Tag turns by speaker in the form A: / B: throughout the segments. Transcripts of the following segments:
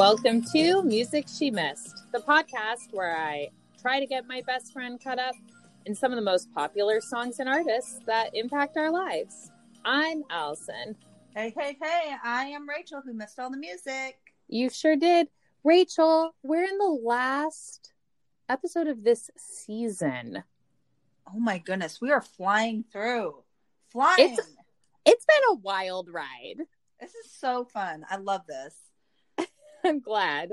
A: Welcome to Music She Missed, the podcast where I try to get my best friend caught up in some of the most popular songs and artists that impact our lives. I'm Allison.
B: Hey, hey, hey, I am Rachel who missed all the music.
A: You sure did. Rachel, we're in the last episode of this season.
B: Oh my goodness, we are flying through. Flying.
A: It's, it's been a wild ride.
B: This is so fun. I love this.
A: I'm glad.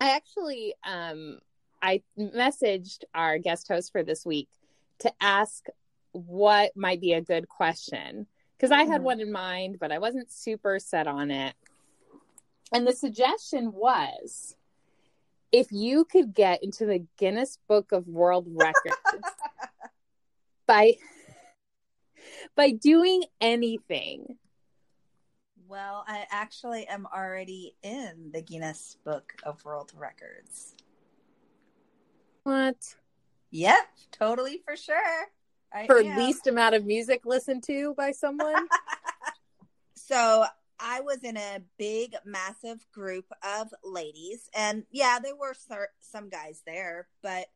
A: I actually um I messaged our guest host for this week to ask what might be a good question because I had
B: Mhm.
A: one in mind, but I wasn't super set on it. And the suggestion was if you could get into the Guinness Book of World Records by by doing anything.
B: Well, I actually am already in the Guinness Book of World Records.
A: What?
B: Yep, totally for sure. I
A: For
B: am.
A: least amount of music listened to by someone?
B: So I was in a big, massive group of ladies, and yeah, there were some guys there, but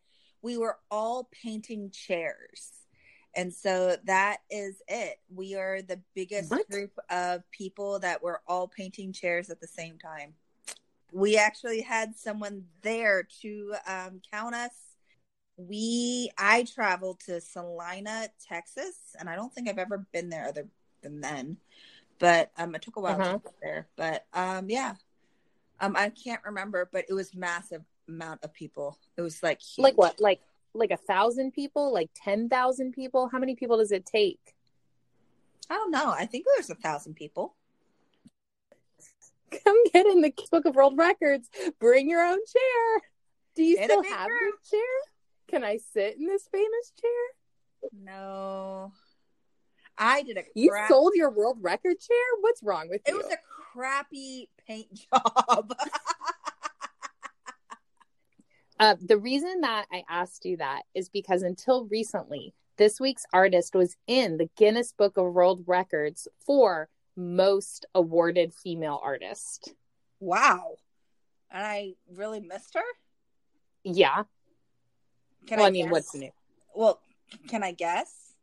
B: we were all painting chairs. And so that is it. We are the biggest
A: What?
B: group of people that were all painting chairs at the same time. We actually had someone there to um, count us. We I traveled to Salina, Texas, and I don't think I've ever been there other than then but um, it took a while
A: Uh-huh.
B: to get there. But um, yeah, um, I can't remember, but it was massive amount of people. It was like huge.
A: like what? Like like a thousand people? Like ten thousand people? How many people does it take?
B: I don't know. I think there's a thousand people.
A: Come get in the Book of World Records. Bring your own chair. Do you still have your chair? Can I sit in this famous chair?
B: No, I did a.
A: You sold your world record chair? What's wrong with
B: It
A: you?
B: It was a crappy paint job.
A: Uh, the reason that I asked you that is because until recently, this week's artist was in the Guinness Book of World Records for most awarded female artist.
B: wow, and I really missed her.
A: Yeah.
B: Can
A: well,
B: I,
A: I mean,
B: guess?
A: what's new?
B: Well, can I guess?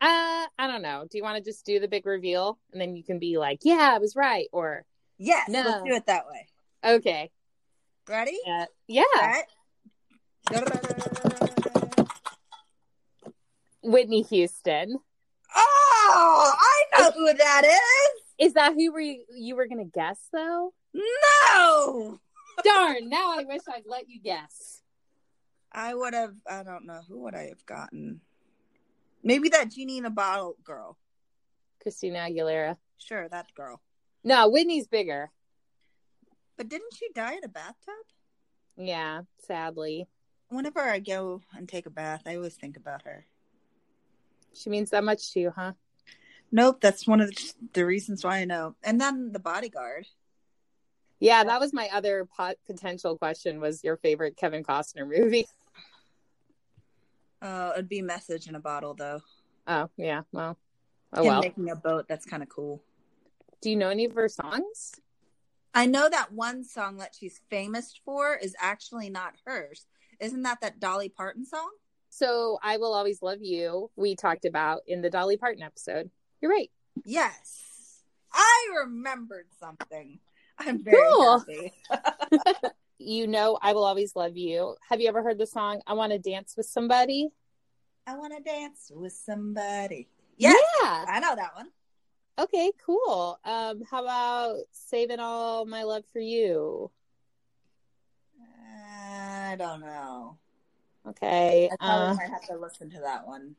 A: Uh, I don't know. Do you want to just do the big reveal and then you can be like, "Yeah, I was right," or
B: Yes,
A: No.
B: let's do it that way.
A: "Okay,
B: Ready?
A: uh, yeah."
B: Set.
A: Whitney Houston.
B: Oh, I know who that is.
A: Is that who were you, you were gonna guess though?
B: No,
A: Darn! Now I wish I'd let you guess.
B: I would have. I don't know who would I have gotten. Maybe that genie in a bottle girl.
A: Christina Aguilera.
B: Sure, that girl.
A: No, Whitney's bigger.
B: But didn't she die in a bathtub?
A: Yeah, sadly.
B: Whenever I go and take a bath, I always think about her.
A: She means that much to you, huh?
B: Nope, that's one of the, the reasons why I know. And then the bodyguard.
A: Yeah, that was my other pot- potential question. Was your favorite Kevin Costner movie?
B: Uh, it'd be message in a bottle though.
A: Oh, yeah. Well, oh
B: Him
A: well.
B: making a boat. That's kind of cool.
A: Do you know any of her songs?
B: I know that one song that she's famous for is actually not hers. Isn't that that Dolly Parton song?
A: So, I will always love you. We talked about in the Dolly Parton episode. You're right.
B: Yes. I remembered something. I'm very
A: Cool.
B: happy.
A: You know, I will always love you. Have you ever heard the song "I Want to Dance with Somebody"?
B: I want to dance with somebody. Yeah,
A: Yeah.
B: I know that one.
A: Okay. Cool. Um, how about "Saving All My Love for You"?
B: Don't know.
A: Okay.
B: I probably
A: Uh,
B: might have to listen to that one.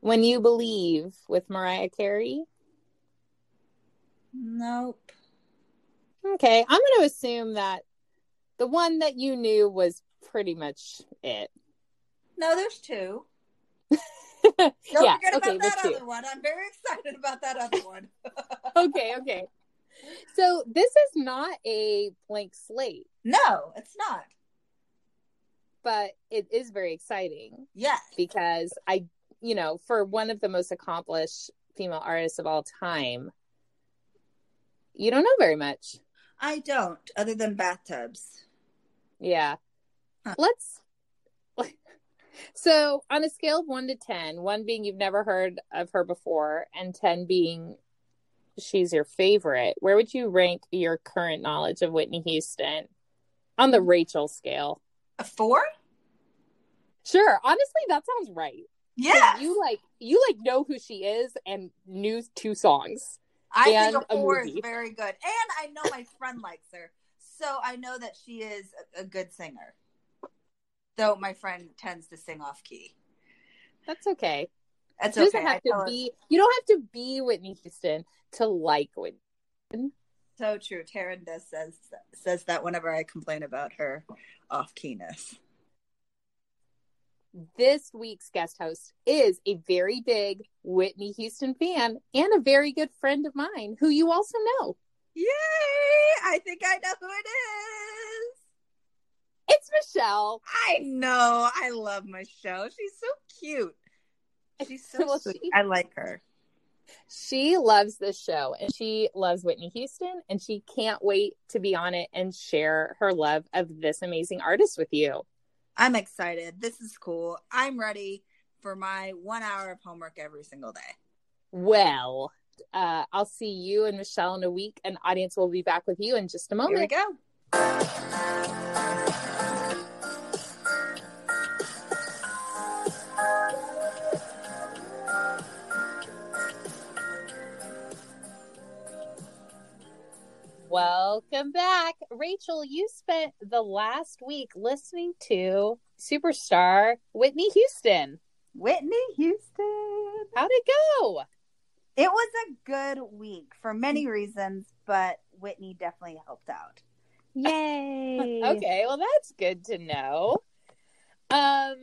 A: "When You Believe" with Mariah Carey.
B: Nope.
A: Okay, I'm going to assume that the one that you knew was pretty much it.
B: No, there's two. Don't
A: yeah,
B: forget
A: okay,
B: about that other one. I'm very excited about that other one.
A: Okay, okay. So this is not a blank slate,
B: no, it's not.
A: But it is very exciting
B: Yes.
A: because I, you know, for one of the most accomplished female artists of all time, you don't know very much.
B: I don't, other than bathtubs.
A: Yeah.
B: Huh.
A: Let's. So, on a scale of one to 10, one being you've never heard of her before, and 10 being she's your favorite, where would you rank your current knowledge of Whitney Houston on the Rachel scale?
B: A four?
A: Sure. Honestly, that sounds right.
B: Yeah.
A: You like you like know who she is and knew two songs.
B: I think
A: and
B: a
A: a
B: four is very good. And I know my friend likes her. So I know that she is a, a good singer. Though my friend tends to sing off key.
A: That's okay.
B: That's okay. I
A: have to
B: her-
A: be you don't have to be Whitney Houston to like Whitney.
B: So true. Taryn does says says that whenever I complain about her off keyness.
A: This week's guest host is a very big Whitney Houston fan and a very good friend of mine who you also know.
B: Yay! I think I know who it is.
A: It's Michelle.
B: I know. I love Michelle. She's so cute. She's so
A: Well,
B: sweet.
A: she-
B: I like her.
A: She loves this show and she loves Whitney Houston and she can't wait to be on it and share her love of this amazing artist with you.
B: I'm excited. This is cool. I'm ready for my one hour of homework every single day.
A: Well, uh, I'll see you and Michelle in a week, and audience will be back with you in just a moment.
B: Here we go.
A: Welcome back. Rachel, you spent the last week listening to superstar Whitney Houston.
B: Whitney Houston.
A: How'd it go?
B: It was a good week for many reasons, but Whitney definitely helped out.
C: Yay.
A: Okay, well, that's good to know. Um,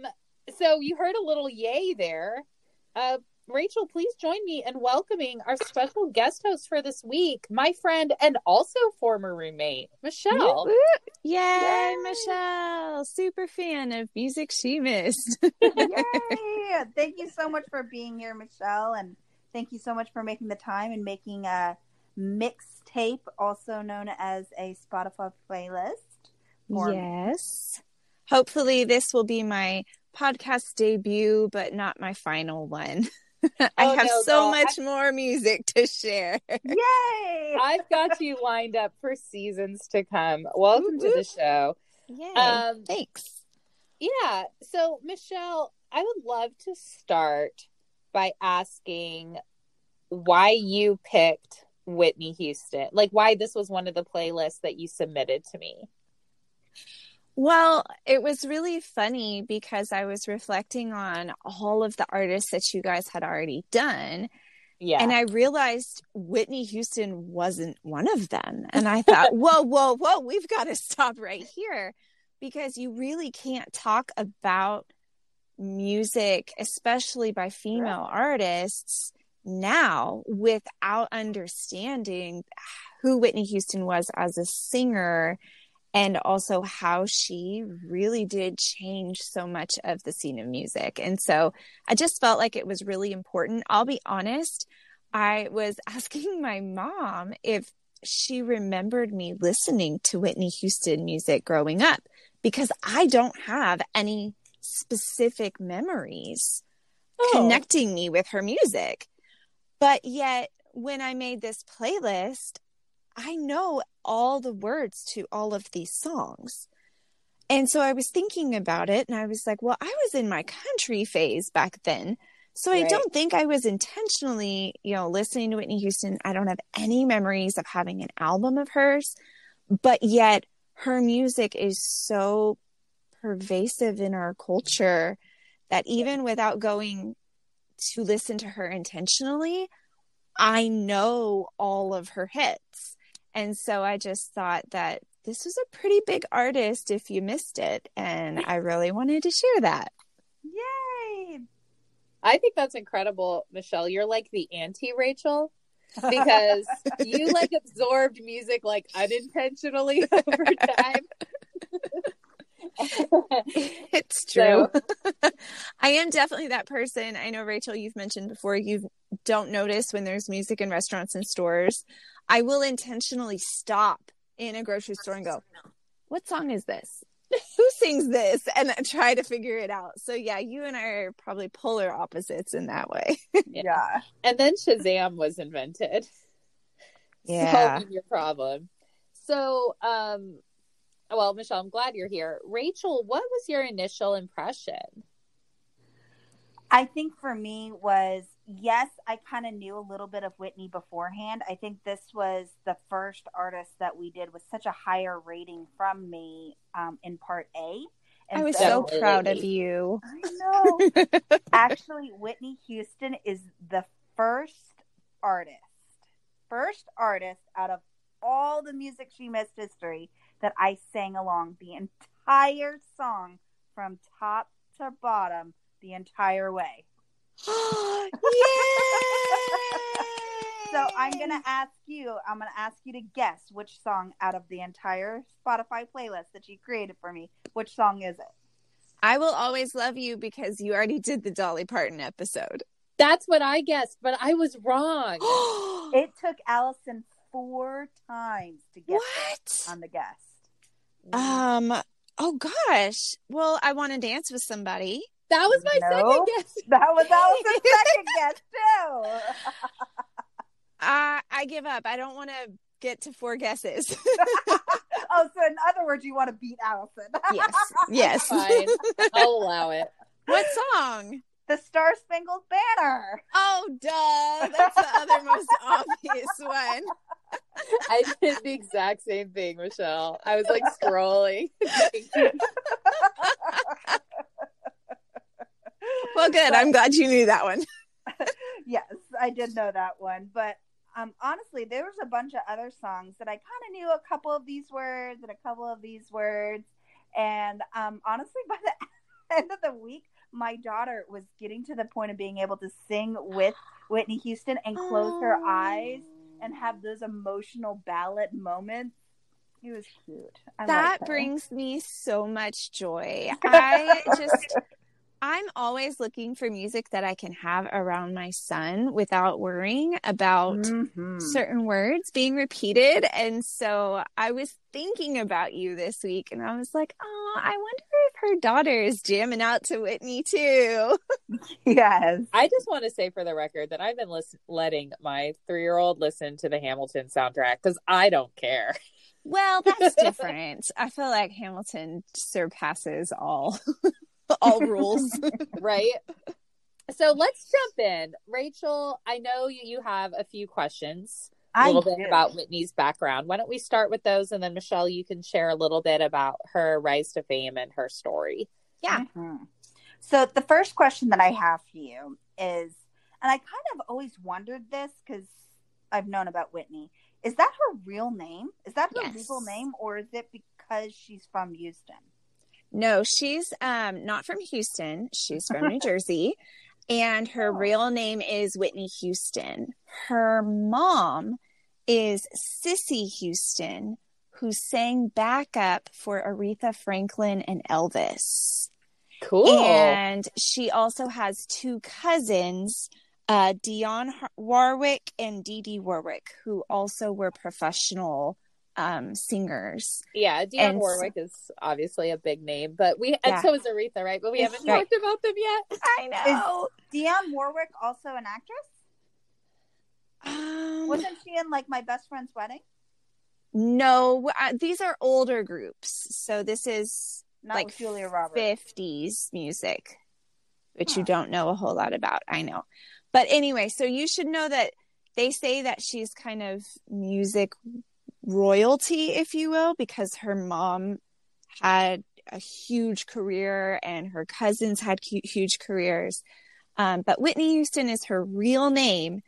A: so you heard a little yay there. Uh, Rachel, please join me in welcoming our special guest host for this week, my friend and also former roommate, Michelle.
C: Yay,
B: Yay.
C: Michelle. Super fan of music she missed.
B: Yay! Thank you so much for being here, Michelle, and thank you so much for making the time and making a mixtape, also known as a Spotify playlist. for me.
C: yes. Hopefully, this will be my podcast debut, but not my final one. I
A: Oh,
C: have
A: no,
C: so
A: girl.
C: much more music to share.
B: Yay!
A: I've got you lined up for seasons to come. Welcome to the show.
C: Yay.
A: Um,
C: Thanks.
A: Yeah. So, Michelle, I would love to start by asking why you picked Whitney Houston. Like, why this was one of the playlists that you submitted to me.
C: Well, it was really funny because I was reflecting on all of the artists that you guys had already done.
A: Yeah.
C: And I realized Whitney Houston wasn't one of them. And I thought, whoa, whoa, whoa, we've got to stop right here because you really can't talk about music, especially by female artists now without understanding who Whitney Houston was as a singer and also how she really did change so much of the scene of music. And so I just felt like it was really important. I'll be honest, I was asking my mom if she remembered me listening to Whitney Houston music growing up because I don't have any specific memories
A: Oh.
C: connecting me with her music. But yet, when I made this playlist, I know all the words to all of these songs. And so I was thinking about it and I was like, well, I was in my country phase back then. So I don't think I was intentionally, you know, listening to Whitney Houston. I don't have any memories of having an album of hers, but yet her music is so pervasive in our culture that even without going to listen to her intentionally, I know all of her hits. And so I just thought that this was a pretty big artist if you missed it. And I really wanted to share that.
B: Yay!
A: I think that's incredible, Michelle. You're like the anti Rachel because you like absorbed music like unintentionally over time.
C: it's true. I am definitely that person. I know, Rachel, you've mentioned before you don't notice when there's music in restaurants and stores. I will intentionally stop in a grocery store and go, "What song is this? Who sings this?" and try to figure it out. So yeah, you and I are probably polar opposites in that way.
B: Yeah.
A: And then Shazam was invented.
C: Yeah.
A: Solving your problem. So, um, well, Michelle, I'm glad you're here. Rachel, what was your initial impression?
B: I think for me was yes, I kind of knew a little bit of Whitney beforehand. I think this was the first artist that we did with such a higher rating from me um, in part A.
C: I was
A: so-
C: so proud of you.
B: I know. Actually, Whitney Houston is the first artist, first artist out of all the music she missed history that I sang along the entire song from top to bottom the entire way. So I'm gonna ask you. I'm gonna ask you to guess which song out of the entire Spotify playlist that you created for me. Which song is it?
C: I will always love you because you already did the Dolly Parton episode.
A: That's what I guessed, but I was wrong.
B: It took Allison four times to get
C: what?
B: on the guest.
C: Um. Oh gosh. Well, I want to dance with somebody.
A: That was my
B: No.
A: second guess.
B: That was that was the second guess too.
C: Uh, I give up. I don't want to get to four guesses.
B: oh, so in other words, you want to beat Allison?
C: yes. Yes.
A: Fine. I'll allow it.
C: what song?
B: the Star Spangled Banner.
C: Oh, duh. That's the other most obvious one.
A: I did the exact same thing, Michelle. I was like scrolling.
C: Well, good. I'm glad you knew that one.
B: yes, I did know that one, but um, honestly, there was a bunch of other songs that I kind of knew a couple of these words and a couple of these words, and um, honestly, by the end of the week, my daughter was getting to the point of being able to sing with Whitney Houston and close her eyes and have those emotional ballad moments. He was cute. I
C: that brings me so much joy. I just I'm always looking for music that I can have around my son without worrying about
B: Mhm.
C: certain words being repeated. And so I was thinking about you this week and I was like, oh, I wonder if her daughter is jamming out to Whitney too.
B: Yes.
A: I just want to say for the record that I've been listen- letting my three year old listen to the Hamilton soundtrack because I don't care.
C: Well, that's different. I feel like Hamilton surpasses all all rules.
A: right? So let's jump in. Rachel, I know you, you have a few questions a
B: I
A: little bit
B: do.
A: about Whitney's background. Why don't we start with those? And then, Michelle, you can share a little bit about her rise to fame and her story.
C: Yeah.
B: Mhm. So the first question that I have for you is, and I kind of always wondered this because I've known about Whitney. Is that her real name? Is that her
C: Yes.
B: legal name, or is it because she's from Houston?
C: No, she's um not from Houston. She's from New Jersey. And her
B: Oh.
C: real name is Whitney Houston. Her mom is Cissy Houston, who sang backup for Aretha Franklin and Elvis.
A: Cool.
C: And she also has two cousins, uh, Dionne Warwick and Dee Dee Warwick, who also were professional um, singers.
A: yeah, Dionne
C: and-
A: Warwick is obviously a big name, but we,
C: Yeah.
A: and so is Aretha, right? But we haven't
C: she-
A: talked about them yet.
C: I know.
B: Dionne Warwick also an actress?
C: Um,
B: Wasn't she in like My Best Friend's Wedding?
C: no, uh, these are older groups. So this is
B: Not
C: like
B: Julia Roberts.
C: 50s music, which you don't know a whole lot about. I know. But anyway, so you should know that they say that she's kind of music royalty, if you will, because her mom had a huge career and her cousins had huge careers. Um, but Whitney Houston is her real name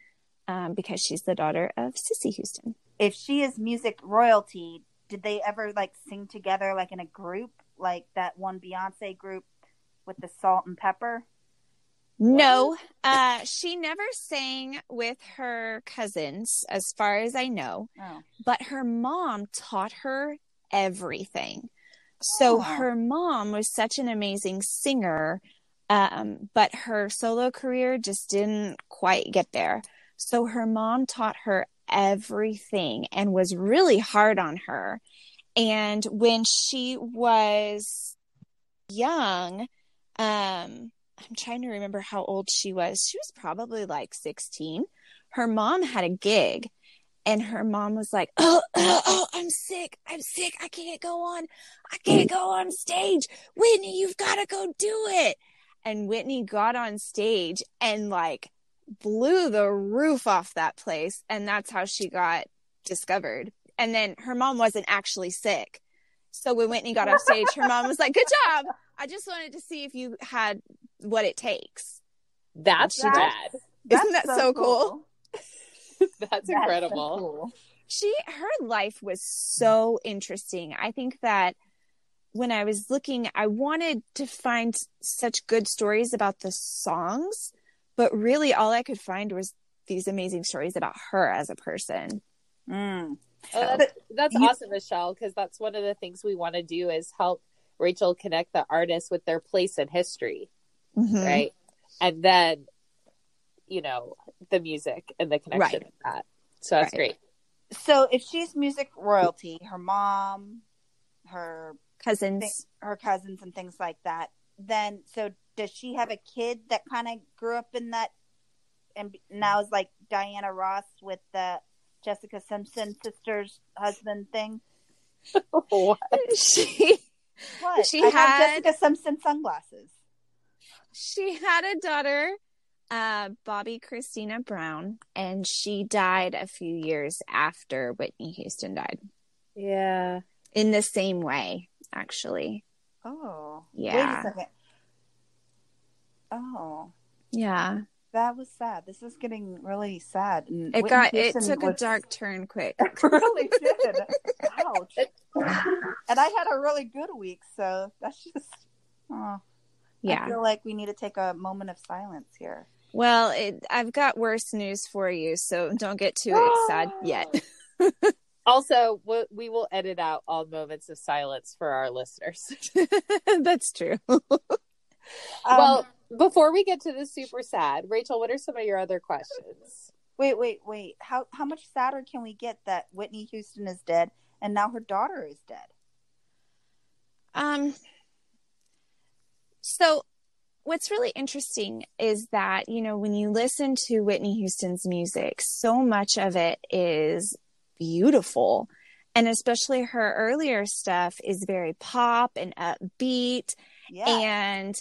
C: um, because she's the daughter of Cissy Houston.
B: If she is music royalty, did they ever like sing together like in a group, like that one Beyonce group with the salt and pepper?
C: No, uh, she never sang with her cousins, as far as I know,
B: Oh.
C: but her mom taught her everything. So
B: Oh.
C: her mom was such an amazing singer, um, but her solo career just didn't quite get there. So her mom taught her everything and was really hard on her. And when she was young, um, I'm trying to remember how old she was. She was probably like 16. Her mom had a gig and her mom was like, oh, oh, oh, I'm sick. I'm sick. I can't go on. I can't go on stage. Whitney, you've got to go do it. And Whitney got on stage and like blew the roof off that place. And that's how she got discovered. And then her mom wasn't actually sick. So when Whitney got off stage, her mom was like, Good job. I just wanted to see if you had what it takes.
A: That's
C: That's-
A: rad.
C: Isn't that so cool?
A: That's
B: so
A: incredible.
B: cool.
C: she her life was so interesting i think that when i was looking i wanted to find such good stories about the songs but really all i could find was these amazing stories about her as a person
B: Mm.
A: Oh, that's that's
B: You-
A: awesome, Michelle, because that's one of the things we want to do is help Rachel connect the artists with their place in history,
C: Mhm.
A: right? And then, you know, the music and the connection
C: Right.
A: with that. So that's
C: Right.
A: great.
B: So if she's music royalty, her mom, her
C: cousins
B: her cousins and things like that, then so does she have a kid that kind of grew up in that and now is like Diana Ross with the Jessica Simpson sisters husband thing?
A: What?
C: she
B: What?
C: She
B: I
C: had-
B: Jessica Simpson sunglasses.
C: she had a daughter uh bobbi kristina brown and she died a few years after whitney houston died
A: Yeah.
C: in the same way actually
B: Oh.
C: Yeah.
B: Wait a second. Oh.
C: yeah
B: That was sad. This is getting really sad. And
C: it
B: Whitney
C: got it
B: Houston
C: took a dark turn quick
B: It really did. Ouch. And I had a really good week, so that's just. Oh, I feel like we need to take a moment of silence here.
C: well it, i've got worse news for you so don't get too sad yet
A: Also, we, we will edit out all moments of silence for our listeners.
C: that's true
B: Um,
A: well, before we get to the super sad, Rachel, what are some of your other questions?
B: wait, wait, wait. How how much sadder can we get that Whitney Houston is dead and now her daughter is dead?
C: Um, so what's really interesting is that, you know, when you listen to Whitney Houston's music, so much of it is beautiful. And especially her earlier stuff is very pop and upbeat.
B: Yeah.
C: And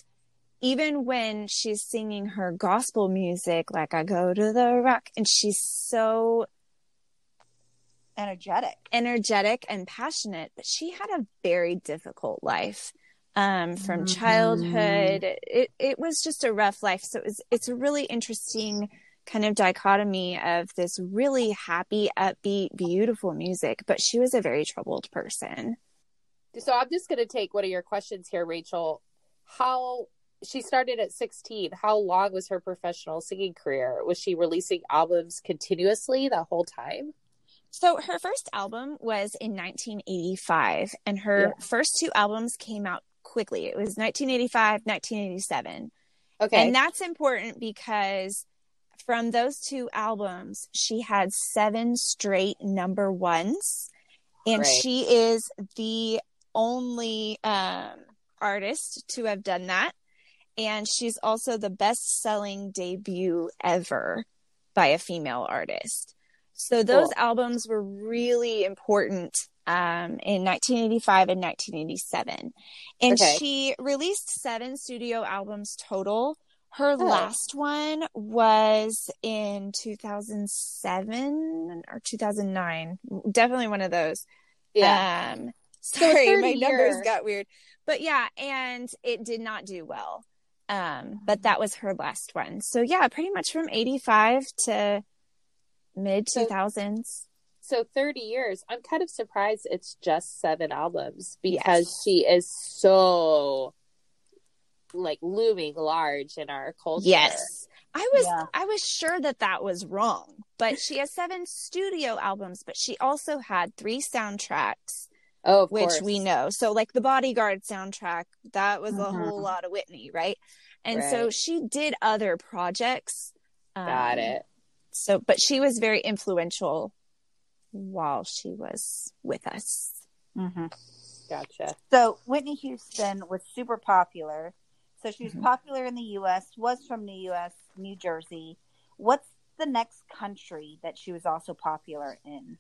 C: even when she's singing her gospel music, like I go to the rock, and she's so
B: Energetic.
C: energetic and passionate, but she had a very difficult life. Um, from
B: Mhm.
C: childhood, it it was just a rough life. So it was, it's a really interesting kind of dichotomy of this really happy, upbeat, beautiful music, but she was a very troubled person.
A: So I'm just going to take one of your questions here, Rachel. How she started at 16. How long was her professional singing career? Was she releasing albums continuously the whole time?
C: So her first album was in 1985, and her
A: Yeah.
C: first two albums came out quickly. It was 1985, 1987.
A: Okay.
C: And that's important because from those two albums, she had seven straight number ones. And
A: Right.
C: she is the only um, artist to have done that. And she's also the best selling debut ever by a female artist. So those
A: Cool.
C: albums were really important um, in 1985 and 1987. And
A: Okay.
C: she released seven studio albums total. Her
A: Oh.
C: last one was in 2007 or 2009. Definitely one of those.
A: yeah.
C: Um, sorry, my numbers got weird. But yeah, and it did not do well. Um, but that was her last one. So yeah, pretty much from 85 to mid
A: So-
C: 2000s.
A: so 30 years. I'm kind of surprised it's just seven albums because
C: Yes.
A: she is so like looming large in our culture.
C: Yes. I was
B: Yeah.
C: I was sure that that was wrong. But she has seven studio albums, but she also had three soundtracks
A: Oh, of
C: which
A: course.
C: we know. So like the Bodyguard soundtrack, that was a
B: Mhm.
C: whole lot of Whitney, right? And so she did other projects.
A: Got
C: um,
A: it.
C: So, but she was very influential while she was with us.
B: Mm-hmm.
A: Gotcha.
B: So Whitney Houston was super popular. So she was
C: Mhm.
B: popular in the U.S. Was from the U.S. New Jersey. What's the next country that she was also popular in?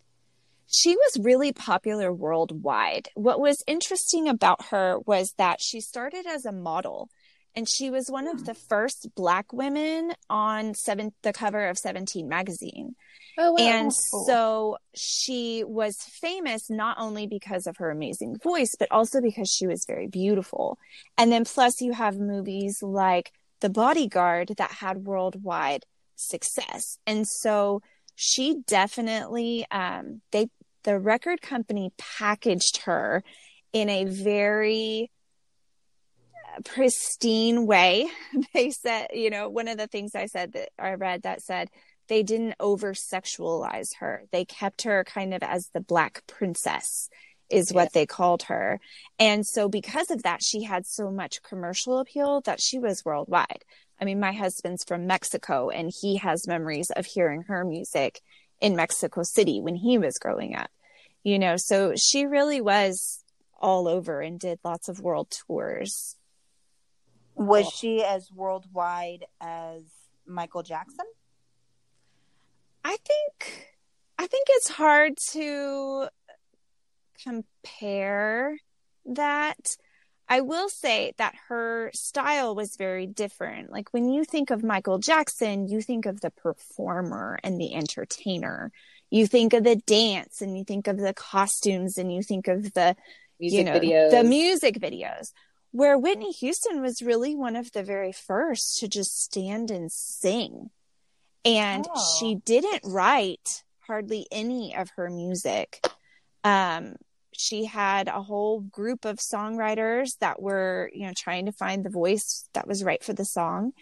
C: She was really popular worldwide. What was interesting about her was that she started as a model and she was one of hmm. the first black women on seven, the cover of 17 magazine.
A: Oh, wow.
C: and so she was famous not only because of her amazing voice, but also because she was very beautiful. And then plus you have movies like The Bodyguard that had worldwide success. And so she definitely, um, they, the record company packaged her in a very pristine way. They said, you know, one of the things I said that I read that said they didn't over sexualize her. They kept her kind of as the black princess is what they called her. And so because of that, she had so much commercial appeal that she was worldwide. I mean, my husband's from Mexico and he has memories of hearing her music in Mexico City when he was growing up. You know, so she really was all over and did lots of world tours.
B: Was she as worldwide as Michael Jackson?
C: I think I think it's hard to compare that. I will say that her style was very different. Like when you think of Michael Jackson, you think of the performer and the entertainer. You think of the dance and you think of the costumes and you think of the
A: Music
C: you know
A: videos.
C: the music videos where whitney houston was really one of the very first to just stand and sing and
B: Oh.
C: she didn't write hardly any of her music um she had a whole group of songwriters that were you know trying to find the voice that was right for the song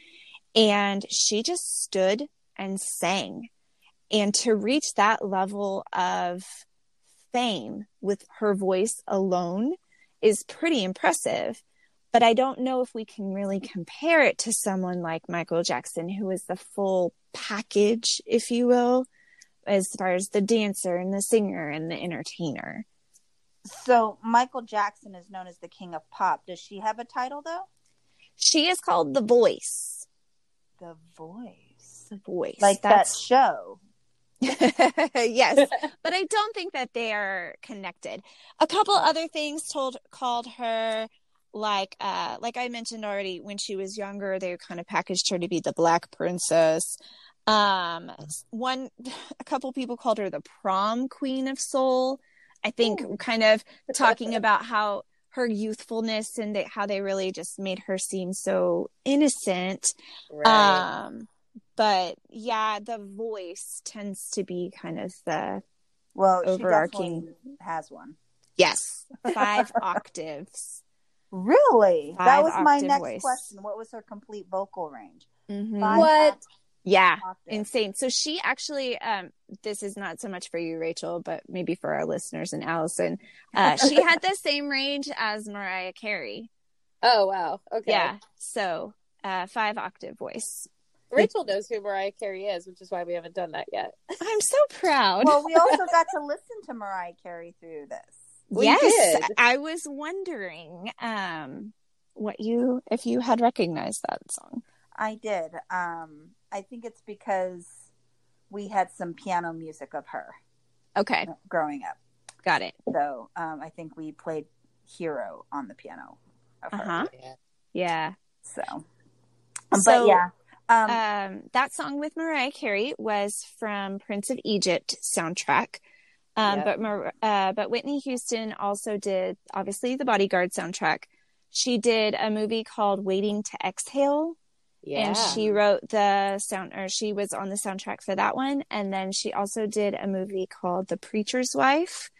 C: and she just stood and sang and to reach that level of fame with her voice alone is pretty impressive. But I don't know if we can really compare it to someone like Michael Jackson, who is the full package, if you will, as far as the dancer and the singer and the entertainer.
B: So Michael Jackson is known as the king of pop. Does she have a title though?
C: She is called the voice.
B: The Voice,
C: The voice.
B: like
C: That's
B: that show.
C: yes, but I don't think that they are connected. A couple other things told called her like uh like I mentioned already when she was younger they kind of packaged her to be the black princess. Um one a couple people called her the prom queen of soul. I think kind of talking about how her youthfulness and they, how they really just made her seem so innocent
A: right.
C: um, but yeah, the voice tends to be kind of the
B: Well,
C: Overarching.
B: she has one.
C: yes five octaves.
B: Really? that was my next
C: voice.
B: question. What was her complete vocal range?
C: Mhm.
B: Five
A: What?
C: Yeah,
B: octaves.
C: insane. So she actually, um, this is not so much for you, Rachel, but maybe for our listeners and Allison. Uh, she had the same range as Mariah Carey.
A: oh wow. Okay.
C: Yeah, so uh, five octave voice.
A: Rachel knows who Mariah Carey is, which is why we haven't done that yet.
C: I'm so proud.
B: Well, we also got to listen to Mariah Carey through this.
A: we
C: yes,
A: did.
C: I was wondering um, what you if you had recognized that song.
B: I did. Um, I think it's because we had some piano music of her
C: Okay,
B: growing up.
C: got it.
B: So um, I think we played Hero on the piano of her.
C: Uh-huh. Yeah.
B: So, but
C: So,
B: yeah. Um,
C: um, that song with Mariah Carey was from Prince of Egypt soundtrack. Um,
A: Yep.
C: but Mar- uh, but Whitney Houston also did obviously the Bodyguard soundtrack. She did a movie called Waiting to Exhale,
A: Yeah.
C: and she wrote the sound, or she was on the soundtrack for that one. And then she also did a movie called The Preacher's Wife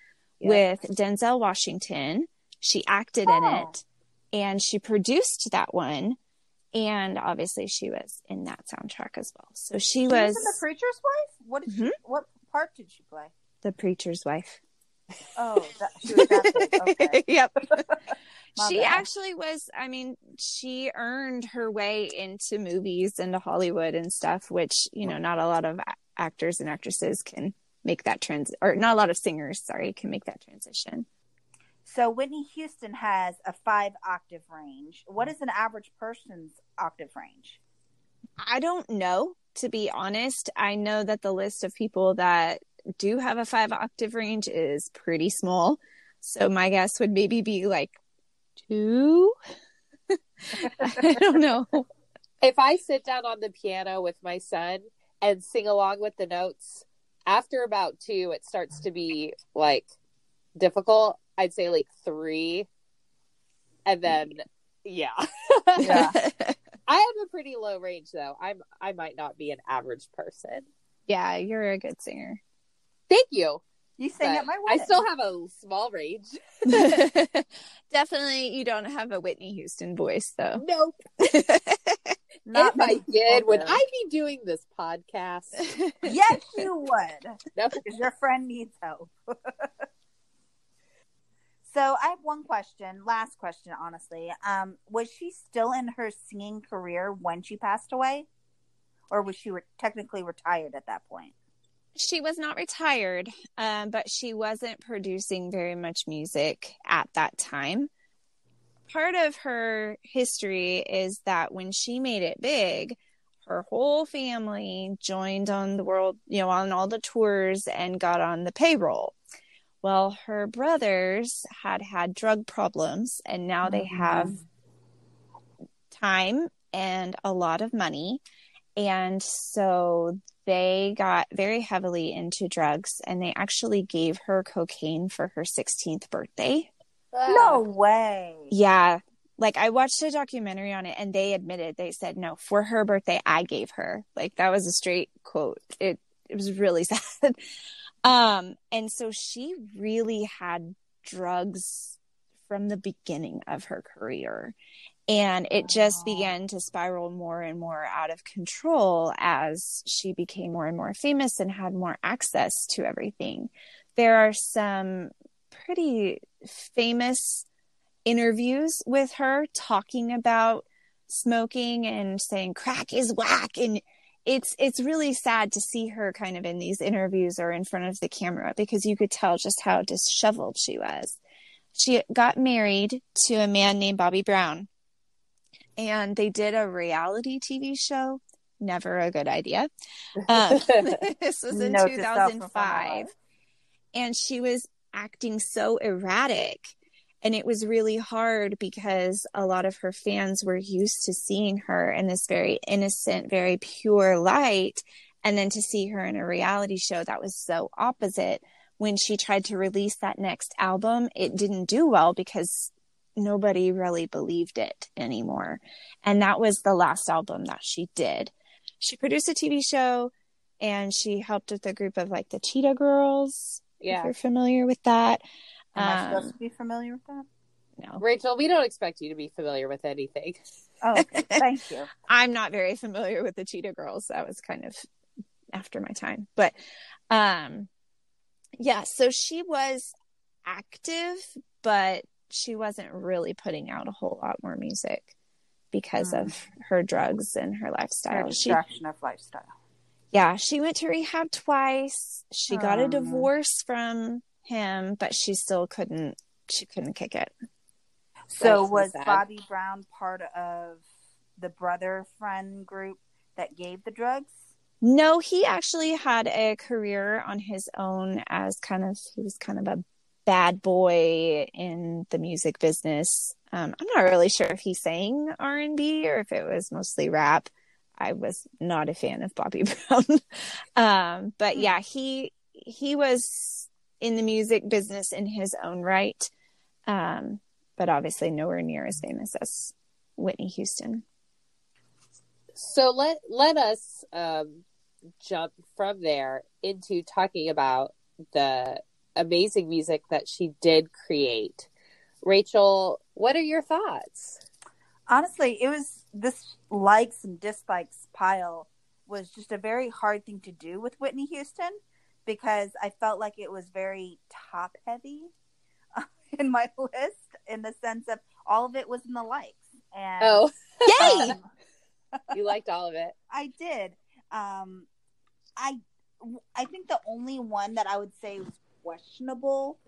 C: with Denzel Washington. She acted in
B: Oh.
C: it, and she produced that one. And obviously, she was in that soundtrack as well. So she,
B: she
C: was,
B: was in the preacher's wife. What did she?
C: Mhm.
B: What part did she play?
C: the preacher's wife.
B: Oh, that, she was that. Okay.
C: yep. She
B: bad.
C: actually was, I mean, she earned her way into movies, into Hollywood and stuff, which, you know, not a lot of actors and actresses can make that trans or not a lot of singers, sorry, can make that transition.
B: So Whitney Houston has a five octave range. What is an average person's octave range?
C: I don't know, to be honest. I know that the list of people that do have a five octave range is pretty small. So my guess would maybe be like two. I don't know.
A: If I sit down on the piano with my son and sing along with the notes, after about two, it starts to be like difficult. I'd say like three. And then, yeah.
B: Yeah.
A: I have a pretty low range though. I'm I might not be an average person.
C: yeah, you're a good singer.
A: Thank you.
B: You sing
A: but
B: at my wedding.
A: I still have a small rage.
C: Definitely, you don't have a Whitney Houston voice, though.
A: Nope.
B: Not
A: if I did, would. I be doing this podcast?
B: Yes, you would. Because your friend needs help. so I have one question, last question, honestly. Um, was she still in her singing career when she passed away, or was she re- technically retired at that point?
C: She was not retired, um, but she wasn't producing very much music at that time. Part of her history is that when she made it big, her whole family joined on the world, you know, on all the tours and got on the payroll. Well, her brothers had had drug problems and now they have time and a lot of money. And so they got very heavily into drugs and they actually gave her cocaine for her 16th birthday.
B: No way.
C: Yeah. Like I watched a documentary on it and they admitted they said no for her birthday I gave her. Like that was a straight quote. It it was really sad. Um and so she really had drugs from the beginning of her career. And it just began to spiral more and more out of control as she became more and more famous and had more access to everything. There are some pretty famous interviews with her talking about smoking and saying crack is whack and it's it's really sad to see her kind of in these interviews or in front of the camera because you could tell just how disheveled she was. She got married to a man named Bobby Brown and they did a reality TV show. Never a good idea. Um, this was in
B: Note to self from
C: 2005 and she was acting so erratic and it was really hard because a lot of her fans were used to seeing her in this very innocent very pure light and then to see her in a reality show that was so opposite when she tried to release that next album it didn't do well because nobody really believed it anymore and that was the last album that she did she produced a tv show and she helped with a group of like the cheetah girls if
A: yeah.
C: you're familiar with that.
B: Am I
C: Um,
B: supposed to be familiar with that?
C: no,
A: Rachel, we don't expect you to be familiar with anything.
B: Oh, okay. Thank you.
C: I'm not very familiar with the Cheetah Girls. That was kind of after my time, but um, yeah. So she was active, but she wasn't really putting out a whole lot more music because
B: Mm.
C: of her drugs and her
B: Her
C: lifestyle. She
B: distraction of lifestyle.
C: yeah, she went to rehab twice. She got a divorce from him, but she still couldn't. She couldn't kick it.
B: So
A: That's
B: was
A: sad.
B: Bobby Brown part of the brother friend group that gave the drugs?
C: No, he actually had a career on his own as kind of he was kind of a bad boy in the music business. Um, I'm not really sure if he sang R and B or if it was mostly rap. I was not a fan of Bobby Brown, um, but yeah, he he was in the music business in his own right, um, but obviously nowhere near as famous as Whitney Houston.
A: So let let us um, jump from there into talking about the amazing music that she did create. Rachel, what are your thoughts?
B: Honestly, it was this likes and dislikes pile was just a very hard thing to do with Whitney Houston because I felt like it was very top heavy in my list in the sense of all of it was in the likes. And
A: Oh,
C: Yay!
B: um,
A: you liked all of it.
B: I did. Um, I I think the only one that I would say was questionable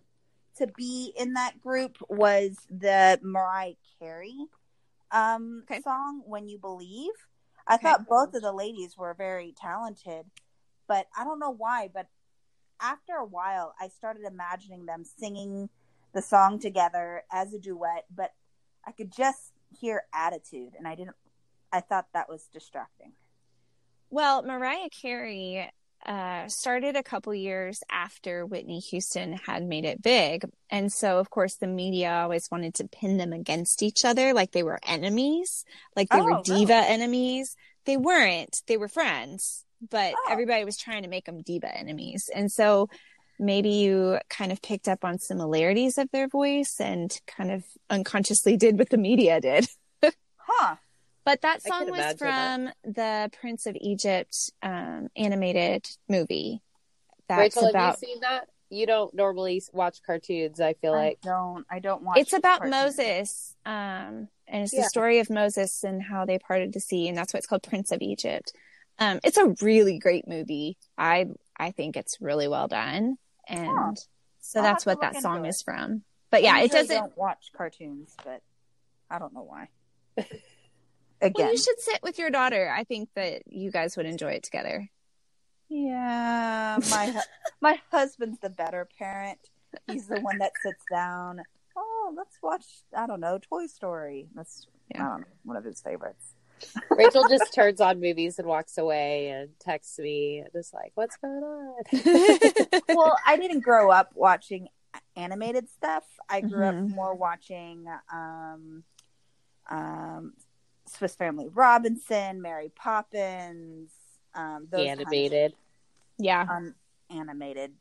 B: to be in that group was the Mariah Carey um
C: Okay.
B: song "When You Believe." I
C: Okay.
B: thought both of the ladies were very talented, but I don't know why. But after a while, I started imagining them singing the song together as a duet, but I could just hear attitude, and I didn't. I thought that was distracting.
C: Well, Mariah Carey uh, started a couple years after Whitney Houston had made it big. And so, of course, the media always wanted to pin them against each other like they were enemies, like they
B: Oh,
C: were
B: really?
C: diva enemies. They weren't, they were friends, but
B: Oh.
C: everybody was trying to make them diva enemies. And so, maybe you kind of picked up on similarities of their voice and kind of unconsciously did what the media did.
B: Huh?
C: But that song was
A: imagine
C: from the Prince of Egypt um, animated movie. That's
A: Rachel,
C: about
A: have you seen that? You don't normally watch cartoons. I feel like
B: don't. I don't watch.
C: it's about
B: cartoons.
C: Moses, um, and it's
A: Yeah.
C: the story of Moses and how they parted the sea, and that's why it's called Prince of Egypt. Um, it's a really great movie. I I think it's really well done, and
B: Huh.
C: so
B: I'll
C: that's what that song is from. But yeah,
B: I
C: it doesn't.
B: Don't watch cartoons, but I don't know why.
C: Well, you should sit with your daughter. I think that you guys would enjoy it together.
B: yeah, my hu- my husband's the better parent. He's the one that sits down. Oh, let's watch. I don't know, Toy Story. That's
C: Yeah.
B: I don't know, one of his favorites.
A: Rachel just turns on movies and walks away and texts me, just like, "What's going on?"
B: well, I didn't grow up watching animated stuff. I grew
C: Mhm.
B: up more watching um, um, Swiss Family Robinson, Mary Poppins, um, those
A: Animated.
C: yeah.
B: kind of unanimated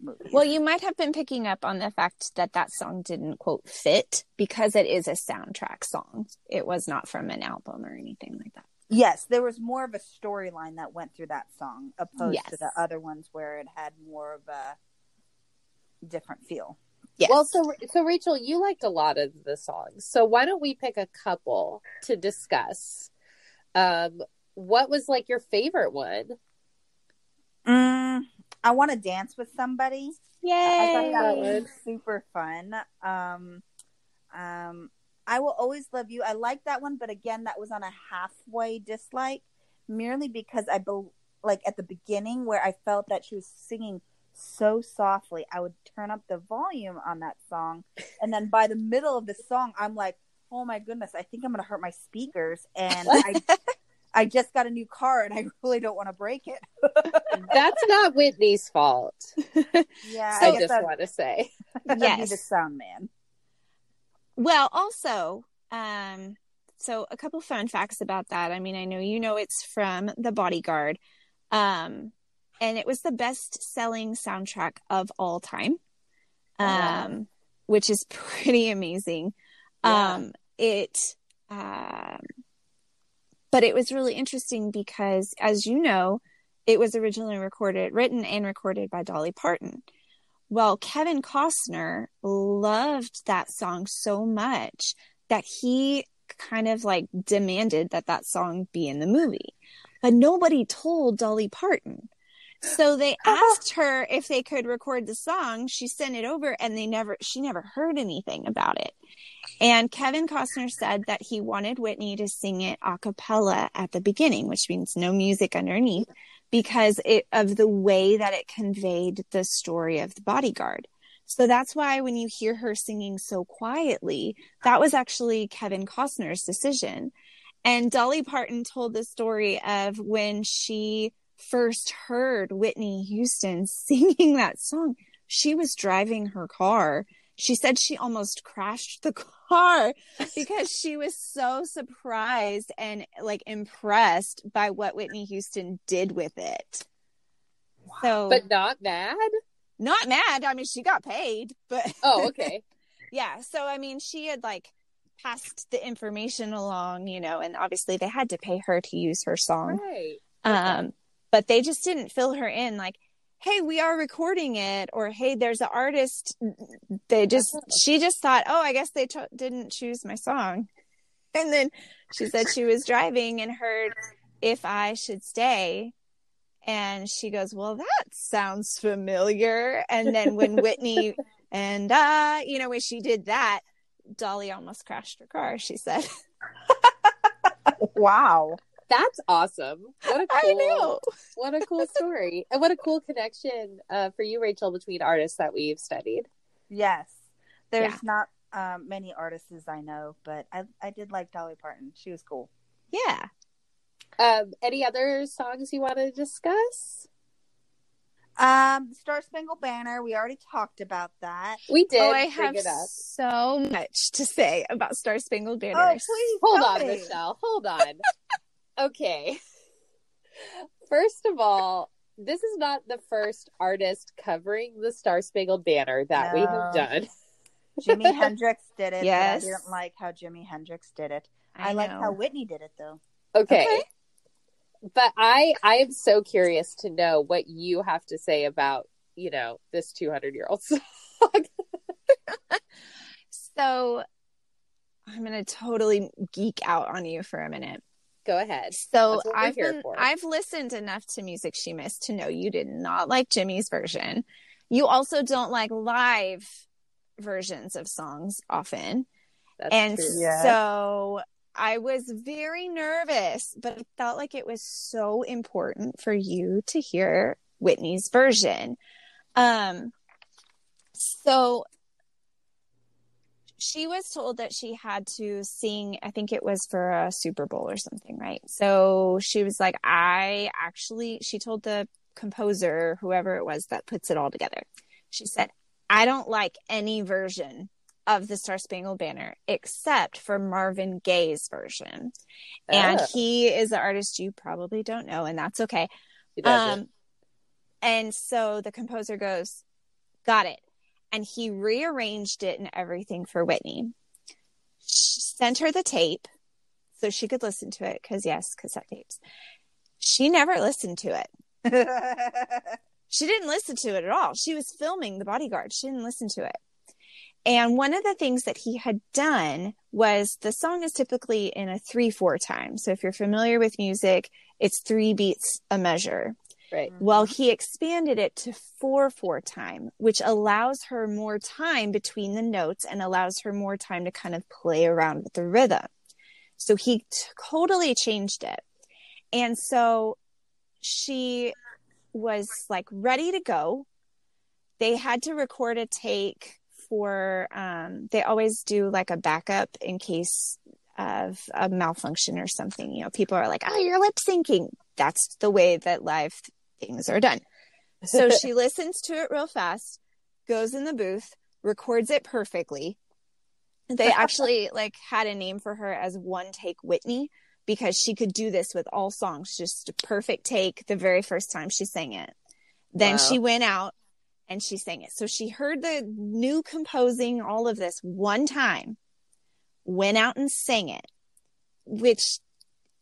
B: movies.
C: Well, you might have been picking up on the fact that that song didn't quote fit because it is a soundtrack song. It was not from an album or anything like that.
B: yes, there was more of a storyline that went through that song opposed to the other ones where it had more of a different feel.
C: Yes.
A: Well, so so Rachel, you liked a lot of the songs. So why don't we pick a couple to discuss? Um, what was like your favorite one?
B: Mm, I want to dance with somebody. Yeah. I thought that was super fun. Um, um, I will always love you. I like that one, but again, that was on a halfway dislike, merely because I bel like at the beginning where I felt that she was singing so softly, I would turn up the volume on that song, and then by the middle of the song, I'm like, "Oh my goodness, I think I'm gonna hurt my speakers," and I. I just got a new car and I really don't want to break it.
A: That's not Whitney's fault.
B: Yeah,
C: So-
A: I just
B: I'd-
A: want to say.
B: I'd
C: Yes.
B: the sound man.
C: Well, also, um, so a couple fun facts about that. I mean, I know you know it's from The Bodyguard, um, and it was the best-selling soundtrack of all time,
A: Oh, wow.
C: um, which is pretty amazing.
A: Yeah.
C: Um, it, um, but it was really interesting because, as you know, it was originally recorded, written and recorded by Dolly Parton. Well, Kevin Costner loved that song so much that he kind of like demanded that that song be in the movie. But nobody told Dolly Parton. So they uh-huh. asked her if they could record the song. She sent it over and they never, she never heard anything about it. And Kevin Costner said that he wanted Whitney to sing it a cappella at the beginning, which means no music underneath because it, of the way that it conveyed the story of the bodyguard. So that's why when you hear her singing so quietly, that was actually Kevin Costner's decision. And Dolly Parton told the story of when she first heard Whitney Houston singing that song. She was driving her car. She said she almost crashed the car because she was so surprised and like impressed by what Whitney Houston did with it. So,
A: But not mad?
C: not mad. I mean, she got paid, but
A: Oh, okay.
C: yeah. So, I mean, she had like passed the information along, you know, and obviously they had to pay her to use her song.
A: right.
C: Um, but they just didn't fill her in like, hey, we are recording it, or hey, there's an artist. They just, she just thought, oh, I guess they cho- didn't choose my song. And then she said she was driving and heard if I should stay. And she goes, Well, that sounds familiar. And then when Whitney and uh, you know, when she did that, Dolly almost crashed her car, she said.
B: wow.
A: That's awesome. What a
C: I
A: cool
C: know.
A: what a cool story. And what a cool connection uh, for you, Rachel, between artists that we've studied.
B: Yes. There's
C: Yeah.
B: not um, many artists I know, but I I did like Dolly Parton. She was cool.
C: Yeah.
A: Um, any other songs you want to discuss?
B: Um, Star Spangled Banner. We already talked about that.
A: We did
C: oh, I have
A: it up.
C: so much to say about Star Spangled Banner.
B: Oh, please
A: Hold on,
B: me.
A: Michelle. Hold on. okay. First of all, this is not the first artist covering the Star Spangled Banner that we have done.
B: Jimi Hendrix did it.
C: Yes.
B: I didn't like how Jimi Hendrix did it.
C: I,
B: I, like how Whitney did it though.
A: Okay.
C: Okay.
A: But I I am so curious to know what you have to say about, you know, this 200-year-old song.
C: So I'm gonna totally geek out on you for a minute.
A: Go ahead.
C: So
A: That's what we're
C: I've been
A: for.
C: I've listened enough to music she missed to know you did not like Jimi's version. You also don't like live versions of songs often.
A: That's
C: and
A: true.
B: Yeah.
C: so I was very nervous, but I felt like it was so important for you to hear Whitney's version. Um, so she was told that she had to sing, I think it was for a Super Bowl or something, right? So she was like, I actually, she told the composer, whoever it was that puts it all together, she said, I don't like any version of the Star Spangled Banner except for Marvin Gaye's version. And
A: Oh,
C: he is an artist you probably don't know, and that's okay.
A: he does it.
C: Um, and so the composer goes, Got it. And he rearranged it and everything for Whitney. She sent her the tape so she could listen to it because, yes, cassette tapes. She never listened to it. She didn't listen to it at all. She was filming The Bodyguard. She didn't listen to it. And one of the things that he had done was the song is typically in a 3 4 time. So if you're familiar with music, it's three beats a measure.
A: Right.
C: Well, he expanded it to 4 4 time, which allows her more time between the notes and allows her more time to kind of play around with the rhythm. So he t- totally changed it. And so she was like ready to go. They had to record a take for, um, they always do like a backup in case of a malfunction or something. You know, people are like, oh, you're lip syncing. That's the way that live things are done. So she listens to it real fast, goes in the booth, records it perfectly. They actually like had a name for her as one take Whitney because she could do this with all songs, just a perfect take the very first time she sang it. Then
A: Wow.
C: she went out and she sang it. So she heard the new composing, all of this one time, went out and sang it, which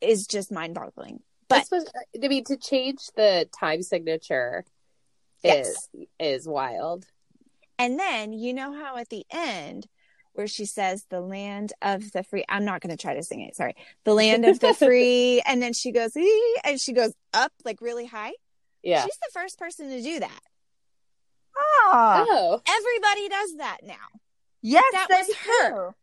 C: is just mind boggling. But
A: This was, I mean, to change the time signature
C: Yes.
A: is is wild.
C: And then you know how at the end where she says the land of the free I'm not going to try to sing it, sorry. The land of the free and then she goes "Ee," and she goes up like really high.
A: Yeah.
C: She's the first person to do that.
B: Ah,
A: Oh,
C: Everybody does that now.
B: yes,
C: that was her.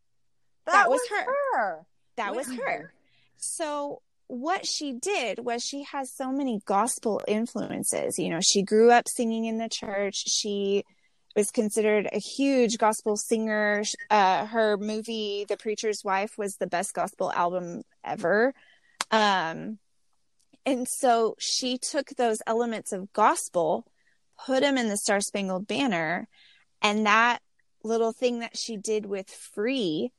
B: That,
C: That was
B: was
C: her.
B: her.
C: That was
B: Whitney.
C: her. So what she did was she has so many gospel influences. You know, she grew up singing in the church. She was considered a huge gospel singer. Uh, her movie, The Preacher's Wife, was the best gospel album ever. Um, and so she took those elements of gospel, put them in the Star Spangled Banner, and that little thing that she did with Free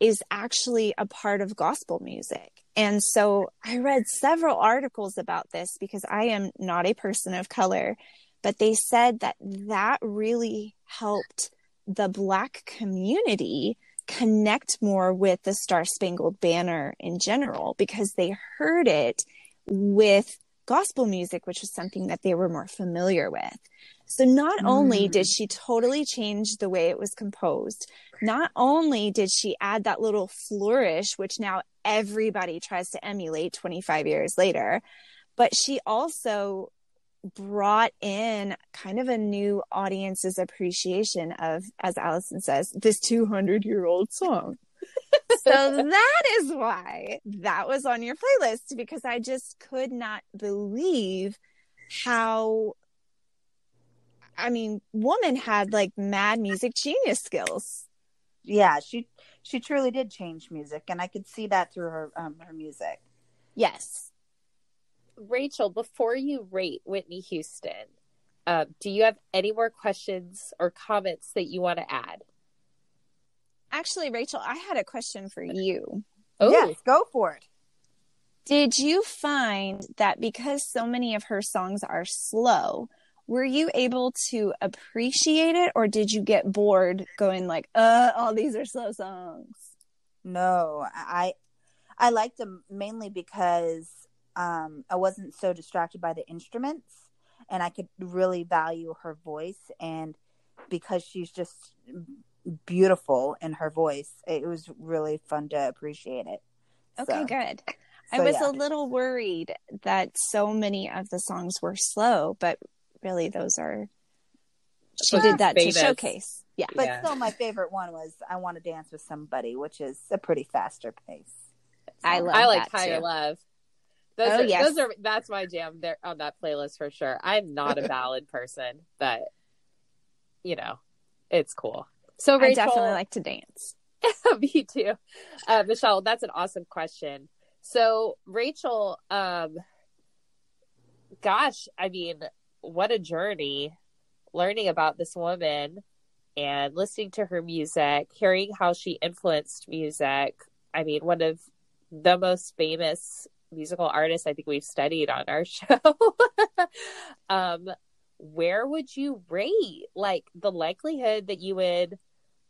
C: is actually a part of gospel music. And so I read several articles about this because I am not a person of color, but they said that that really helped the Black community connect more with the Star Spangled Banner in general because they heard it with gospel music, which was something that they were more familiar with. So not only
B: Mm.
C: did she totally change the way it was composed, not only did she add that little flourish, which now everybody tries to emulate 25 years later, but she also brought in kind of a new audience's appreciation of, as Allison says, this 200 year old song. so that is why that was on your playlist because I just could not believe how I mean, woman had like mad music genius skills.
B: Yeah, she she truly did change music, and I could see that through her um, her music.
C: Yes.
A: Rachel, before you rate Whitney Houston, uh, do you have any more questions or comments that you want to add?
C: Actually, Rachel, I had a question for you.
B: Oh, yes, go for it.
C: Did you find that because so many of her songs are slow, were you able to appreciate it or did you get bored going like, uh, all these are slow songs?
B: No, I I liked them mainly because um I wasn't so distracted by the instruments and I could really value her voice and because she's just beautiful in her voice, it was really fun to appreciate it.
C: Okay, so, good. I was yeah. a little worried that so many of the songs were slow, but really those are she did that famous. to showcase. Yeah.
B: But
C: yeah.
B: still my favorite one was I want to dance with somebody, which is a pretty faster pace.
C: So, I love
A: I like higher love. Those oh, are yes. those are that's my jam there on that playlist for sure. I'm not a ballad person, but you know, it's cool. So Rachel,
C: I definitely like to dance.
A: me too. Uh, Michelle, that's an awesome question. So Rachel, um, gosh, I mean, what a journey learning about this woman and listening to her music, hearing how she influenced music. I mean, one of the most famous musical artists I think we've studied on our show. um, where would you rate like the likelihood that you would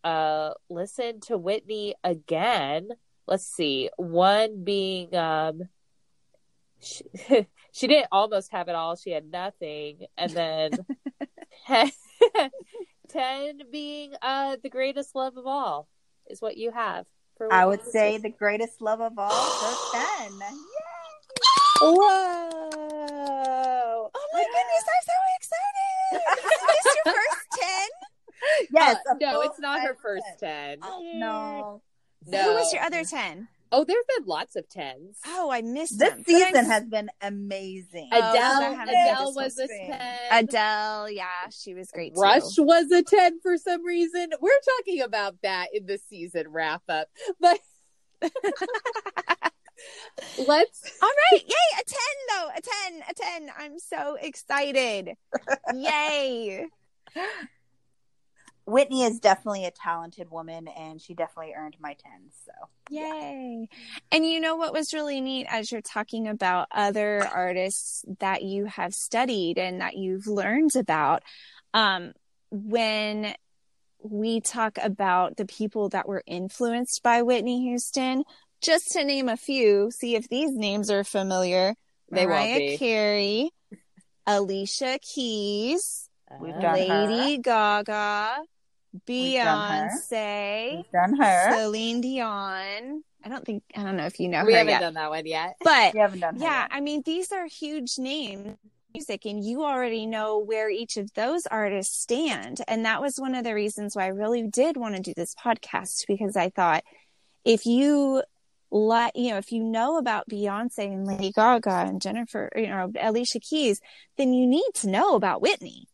A: uh listen to Whitney again? Let's see. One being um she didn't almost have it all. She had nothing. And then 10, 10 being uh, the greatest love of all is what you have.
B: For I would say the greatest love of all for 10. Yay!
C: Whoa. Oh my goodness, I'm so excited. is this your first 10?
B: Yes.
A: Uh, no, it's not her first 10.
B: Oh, no.
C: No. Who was your other 10?
A: Oh, there have been lots of tens.
C: Oh, I missed
B: this
C: them.
B: season has been amazing.
A: Oh, oh, Adele, oh, Adele was a ten.
C: Adele, yeah, she was great.
A: Rush too. was a ten for some reason. We're talking about that in the season wrap up, but let's.
C: All right, yay! A ten though, a ten, a ten. I'm so excited! yay!
B: Whitney is definitely a talented woman and she definitely earned my 10. So,
C: yay. And you know what was really neat as you're talking about other artists that you have studied and that you've learned about? Um, when we talk about the people that were influenced by Whitney Houston, just to name a few, see if these names are familiar. They Mariah Carey, Alicia Keys,
B: We've
C: Lady her. Gaga, Beyonce,
B: We've done her,
C: Celine Dion. I don't think I don't know if you know
A: we
C: her
A: haven't
C: yet.
A: done that one yet,
C: but
B: we haven't done.
C: yeah,
B: yet.
C: I mean these are huge names music and you already know where each of those artists stand and that was one of the reasons why I really did want to do this podcast because I thought if you let you know if you know about Beyonce and Lady Gaga and Jennifer you know Alicia Keys then you need to know about Whitney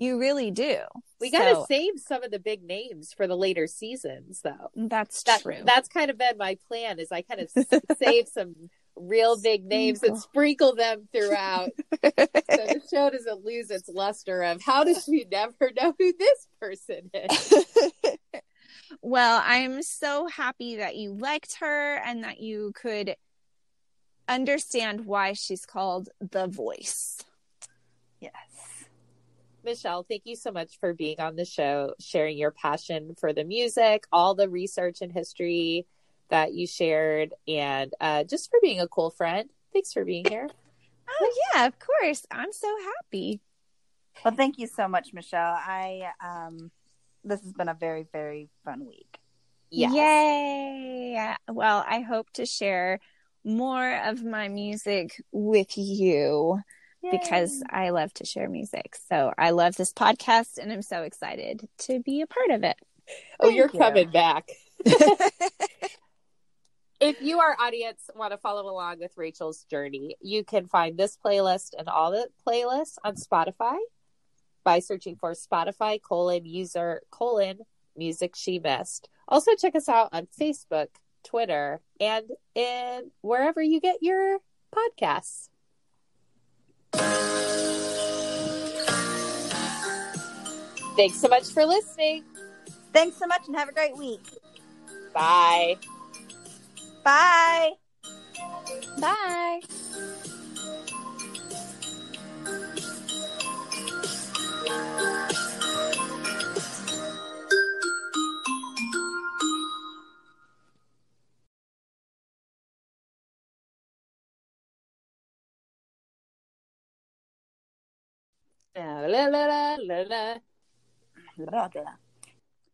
C: you really do.
A: We got to save some of the big names for the later seasons, though.
C: That's
A: that,
C: true.
A: That's kind of been my plan. Is I kind of save some real big names and sprinkle them throughout, so the show doesn't lose its luster of how does she never know who this person is.
C: well, I'm so happy that you liked her and that you could understand why she's called the voice.
B: Yes.
A: Michelle, thank you so much for being on the show, sharing your passion for the music, all the research and history that you shared, and uh, just for being a cool friend. Thanks for being here.
C: oh, yeah, of course. I'm so happy.
B: Well, thank you so much, Michelle. I, um, this has been a very, very fun week.
C: Yes. Yay. Well, I hope to share more of my music with you because I love to share music. So I love this podcast and I'm so excited to be a part of it.
A: Oh, you're
B: you.
A: coming back. if you, our audience, want to follow along with Rachel's journey, you can find this playlist and all the playlists on Spotify by searching for Spotify colon user colon music she missed. Also, check us out on Facebook, Twitter, and in wherever you get your podcasts. Thanks so much for listening.
B: Thanks so much and have a great week.
A: Bye.
B: Bye.
C: Bye.
A: La, la, la,